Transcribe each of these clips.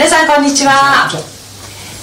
皆さんこんにちは。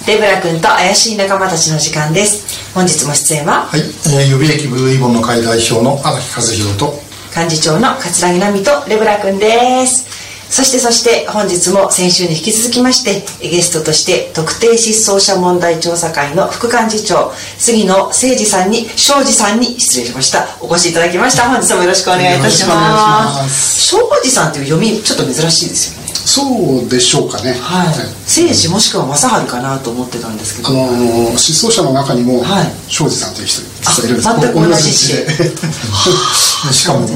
デブラ君と怪しい仲間たちの時間です。本日も出演ははい、えー、予備役ブルーイボンの会代表の荒木和弘と幹事長の桂木奈美とレブラ君です。そしてそして本日も先週に引き続きましてゲストとして特定失踪者問題調査会の副幹事長杉野誠二さんに庄司さんに失礼しました。お越しいただきました。本日もよろしくお願いいたします。庄司さんという読みちょっと珍しいですよねそうでしょうかね。はい。誠司もしくは正治かなと思ってたんですけど。あのー、失踪者の中にもはい。庄司さんという人いるんです。全く同じ字で。しかもね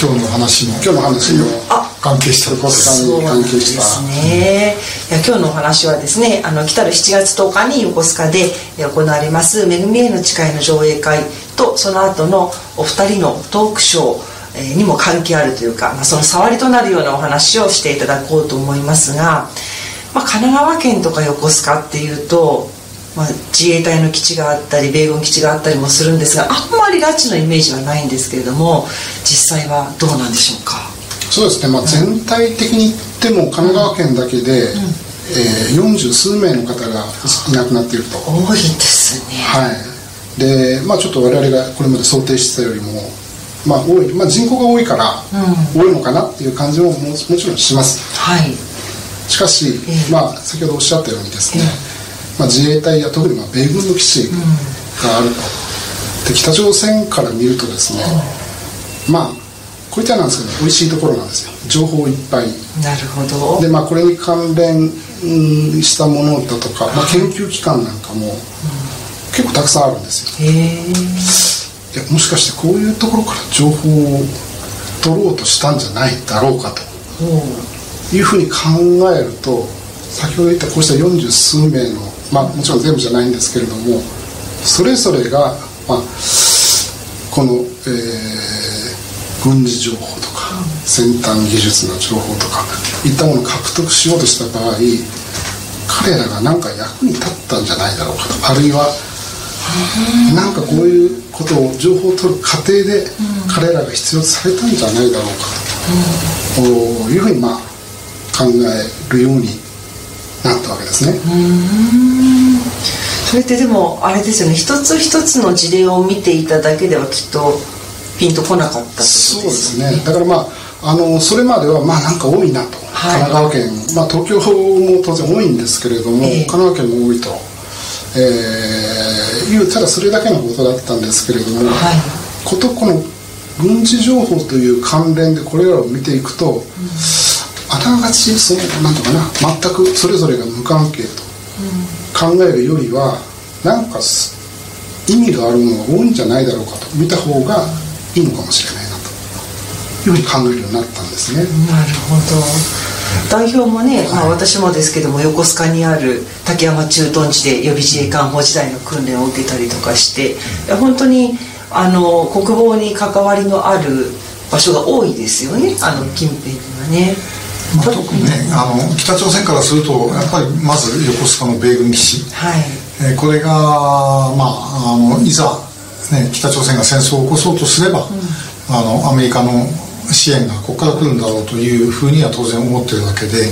今日の話も今日の話も関係した横須賀そうになんです関係したね。いや今日のお話はですねあの来たる7月10日に横須賀でえ行われます「めぐみへの誓い」の上映会とその後のお二人のトークショーにも関係あるというか、まあ、その触りとなるようなお話をしていただこうと思いますが、まあ、神奈川県とか横須賀っていうと、まあ、自衛隊の基地があったり米軍基地があったりもするんですがあんまり拉致のイメージはないんですけれども実際はどうなんでしょうか？そうですね、まあ、全体的に言っても神奈川県だけで、えー、40数名の方がいなくなっていると。多いですね。はい。でまあちょっと我々がこれまで想定してたよりもまあ多い、まあ、人口が多いから多いのかなっていう感じもももちろんします。はい。しかし、ええ。まあ先ほどおっしゃったようにですね、えまあ、自衛隊や特にまあ米軍の基地があると、で北朝鮮から見るとですね、まあこういったなんですけど美味しいところなんですよ。情報いっぱい。なるほど。でまあこれに関連うんしたものだとか、まあ、研究機関なんかも結構たくさんあるんですよ。へえいやもしかしてこういうところから情報を取ろうとしたんじゃないだろうかと。いうふうに考えると先ほど言ったこうした40数名のまあもちろん全部じゃないんですけれどもそれぞれが、まあ、この、えー軍事情報とか先端技術の情報とかいったものを獲得しようとした場合彼らが何か役に立ったんじゃないだろうかと。あるいはなんかこういうことを情報を取る過程で彼らが必要とされたんじゃないだろうかと、いうふうにまあ考えるようになったわけですね。それってでもあれですよね。一つ一つの事例を見ていただけではきっとピンとこなかったってことそうでですね。だからまああのそれまではまあなんか多いなと、はい。神奈川県、まあ、東京も当然多いんですけれども、ええ。神奈川県も多いと、えーいうただそれだけのことだったんですけれども、はい。ことこの軍事情報という関連でこれらを見ていくと、あながちそのなんとかな全くそれぞれが無関係と考えるよりはなんかす意味があるものが多いんじゃないだろうかと見た方がいいのかもしれないなというふうに考えるようになったんですね。なるほど代表もね、まあ、はい私もですけども横須賀にある竹山駐屯地で予備自衛官法時代の訓練を受けたりとかしていや本当にあの国防に関わりのある場所が多いですよねあの近辺にはね。まあ、特にねあの北朝鮮からするとやっぱりまず横須賀の米軍基地、はい。えーこれが、まあ、あのいざ、ね、北朝鮮が戦争を起こそうとすれば、あのアメリカの支援がここから来るんだろうというふうには当然思ってるわけで、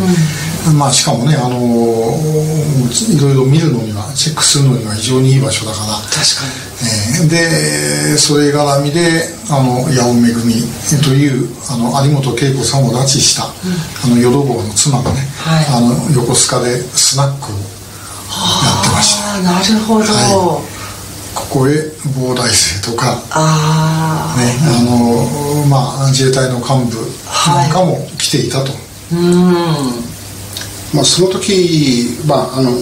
まあ、しかもねあのいろいろ見るのにはチェックするのには非常にいい場所だから。確かえーでそれ絡みであの八尾めぐみというあの有本恵子さんを拉致した、あの淀坊の妻がね、はい。あの横須賀でスナックをやってました。なるほど、はここへ膨大生とか、ああ、ねあのまあ、自衛隊の幹部なんかも来ていたと、うん。まあ、その時、まあ、あの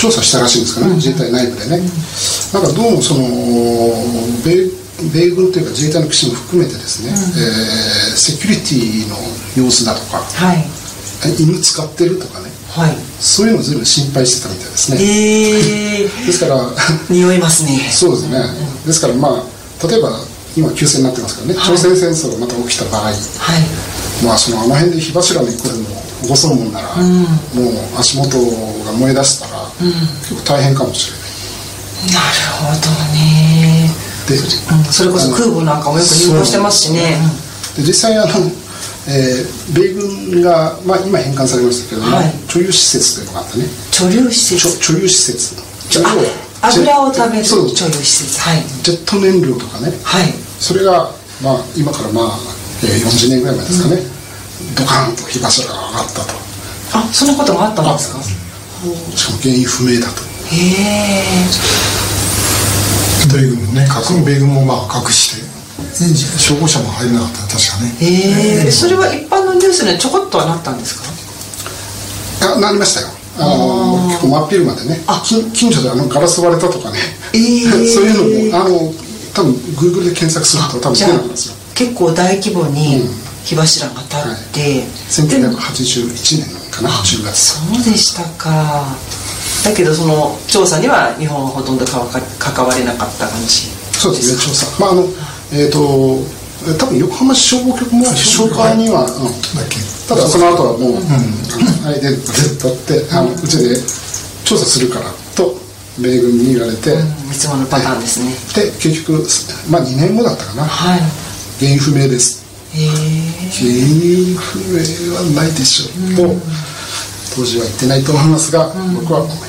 調査したらしいんですかね、自衛隊内部でね、なんかどうもその米米軍というか自衛隊の基地も含めてですね、えーセキュリティの様子だとかはい。犬使ってるとかねはい。そういうのを随分心配してたみたいですね。ええですから匂いますね。そうですね。ですからまあ例えば今休戦になってますからね、はい。朝鮮戦争がまた起きた場合。はい。まあそのあの辺で火柱の一個でも起こそうもん。なら、もう足元が燃え出したら、結構大変かもしれない。なるほどね。でうんそれこそ空母なんかもよく入港してますしね。で実際あの、えー、米軍が、まあ、今返還されましたけども、はい、貯留施設というのがあったね。貯留施設。貯留施設。油を食べる貯留施設。はい。ジェット燃料とかね、はい、それが、まあ、今からまあ、えー、40年ぐらい前ですかね、うん、ドカンと火柱が上がったと。あそんなことがあったんですか？しかも原因不明だと。へえ米軍ね米軍もまあ隠して消防車も入れなかった確かね。へえそれは一般のニュースでちょこっとはなったんですか？あなりましたよ。あの結構真っ昼までね。近近所であのガラス割れたとかね、えー、そういうのもあの多分グーグルで検索すると多分出なかったですよ。結構大規模に火柱が立って、うんはい、1981年かな10月。そうでしたか。だけどその調査には日本はほとんど関われなかった感じそうですね調査。まああのえっ、ー、と多分横浜市消防局も紹介には、うん、ただその後はもう、うん、アイデンティ取ってあのうちで調査するからと米軍に言われて、いつものパターンですね。で結局、まあ、2年後だったかな、はい、原因不明です。原因不明はないでしょう。と、当時は言ってないと思いますが、僕は思いました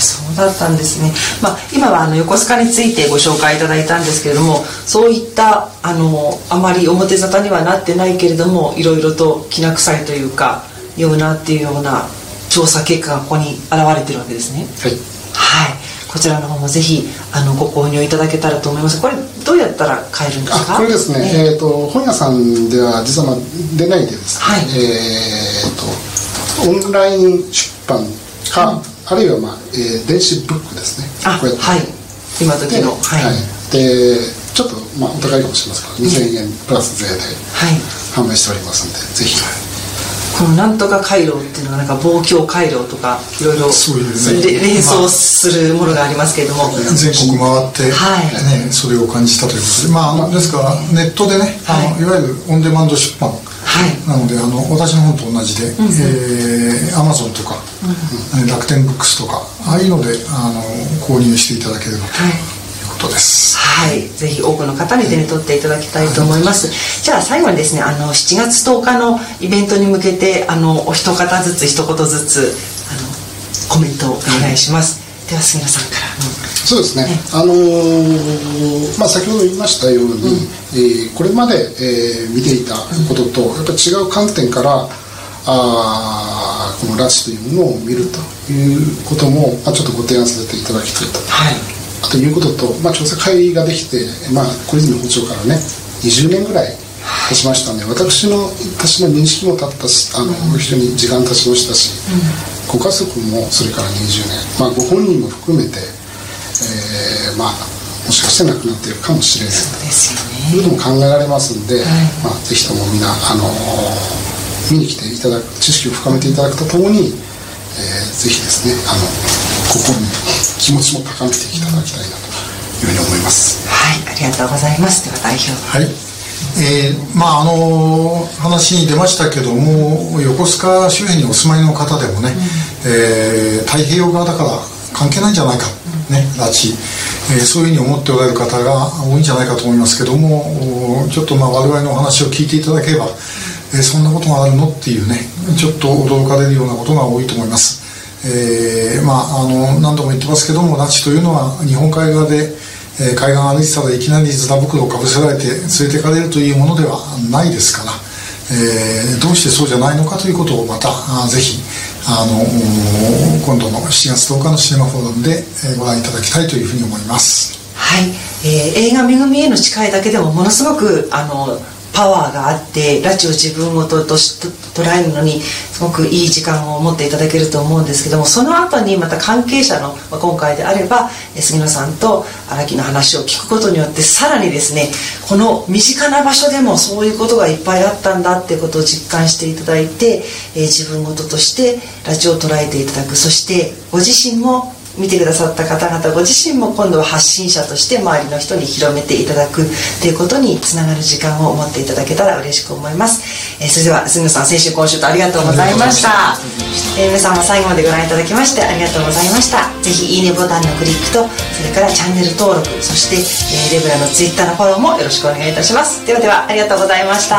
そうだったんですね、まあ、今はあの横須賀についてご紹介いただいたんですけれどもそういったあのあまり表沙汰にはなってないけれどもいろいろときな臭いというかようなっていうような調査結果がここに現れてるわけですね。はい、はい、こちらの方もぜひあのご購入いただけたらと思います。これどうやったら買えるんですか？これですね、えー、えーと本屋さんでは実はまあ出ないでですね、はい、えーとオンライン出版か、うんあるいは、まあえー、電子ブックですね。あこはい。今時のはい、はい、でちょっと、まあ、お高いかもしれません。が2000円プラス税で販売しておりますんで、ぜひ。このなんとか回廊っていうのがなんか望郷回廊とかいろいろ連想するものがありますけれども、まあ、全国回って、はい。ね、それを感じたということで。まあですからネットでね、はい、いわゆるオンデマンド出版なのであの私の本と同じで、うんえー、アマゾンとか、うん、楽天ブックスとかああいうのであの購入していただければと。い。うことです。はい。ぜひ多くの方に手に取っていただきたいと思います、はい、じゃあ最後にですねあの7月10日のイベントに向けてあのお一方ずつ一言ずつあのコメントをお願いします、はい、では杉野さんから、そうですね、あのー、まあ、先ほど言いましたように、うん、えー、これまで、えー、見ていたことと、やっぱり違う観点からあこの拉致というものを見るということも、まあ、ちょっとご提案させていただきたいと、はい、あということと、まあ、調査会ができて、まあ、小泉法長からね20年ぐらい経ちましたので私の私の認識も経ったしあの、うん、非常に時間経ちましたし、うん、ご家族もそれから20年、まあ、ご本人も含めて、えー、まあもしかして亡くなっているかもしれない。そうですよ、ね、いうのも考えられますんで、はい、まあ、ぜひとも皆あの見に来ていただく知識を深めていただくとともに、えー、ぜひですねあの心に気持ちも高めていただきたいなというふうに思います。はいありがとうございます。では代表。はいえー、まああの話に出ましたけども横須賀周辺にお住まいの方でもね、うん、えー、太平洋側だから関係ないんじゃないか、ね、拉致、えー、そういうふうに思っておられる方が多いんじゃないかと思いますけどもちょっとまあ我々のお話を聞いていただければ、えー、そんなことがあるのっていうねちょっと驚かれるようなことが多いと思います。えー、まあ、あの何度も言ってますけども拉致というのは日本海側で、え、海岸歩いてたらいきなりズタ袋をかぶせられて連れてかれるというものではないですから、えー、どうしてそうじゃないのかということをまたあぜひあの今度の7月10日のシネマフォーラムで、ご覧いただきたいというふうに思います。はい、えー、映画「めぐみへの誓い」だけでもものすごくあのパワーがあって拉致を自分ごととし捉えるのにすごくいい時間を持っていただけると思うんですけどもその後にまた関係者の、まあ、今回であれば杉野さんと荒木の話を聞くことによってさらにですねこの身近な場所でもそういうことがいっぱいあったんだっていうことを実感していただいて、えー、自分ごととして拉致を捉えていただく。そしてご自身も見てくださった方々ご自身も今度は発信者として周りの人に広めていただくということにつながる時間を持っていただけたら嬉しく思います、えー、それでは杉野さん先週今週とありがとうございました。え、皆さんも最後までご覧いただきましてありがとうございました。ぜひいいねボタンのクリックとそれからチャンネル登録そして、えー、レブラのツイッターのフォローもよろしくお願いいたします。ではではありがとうございました。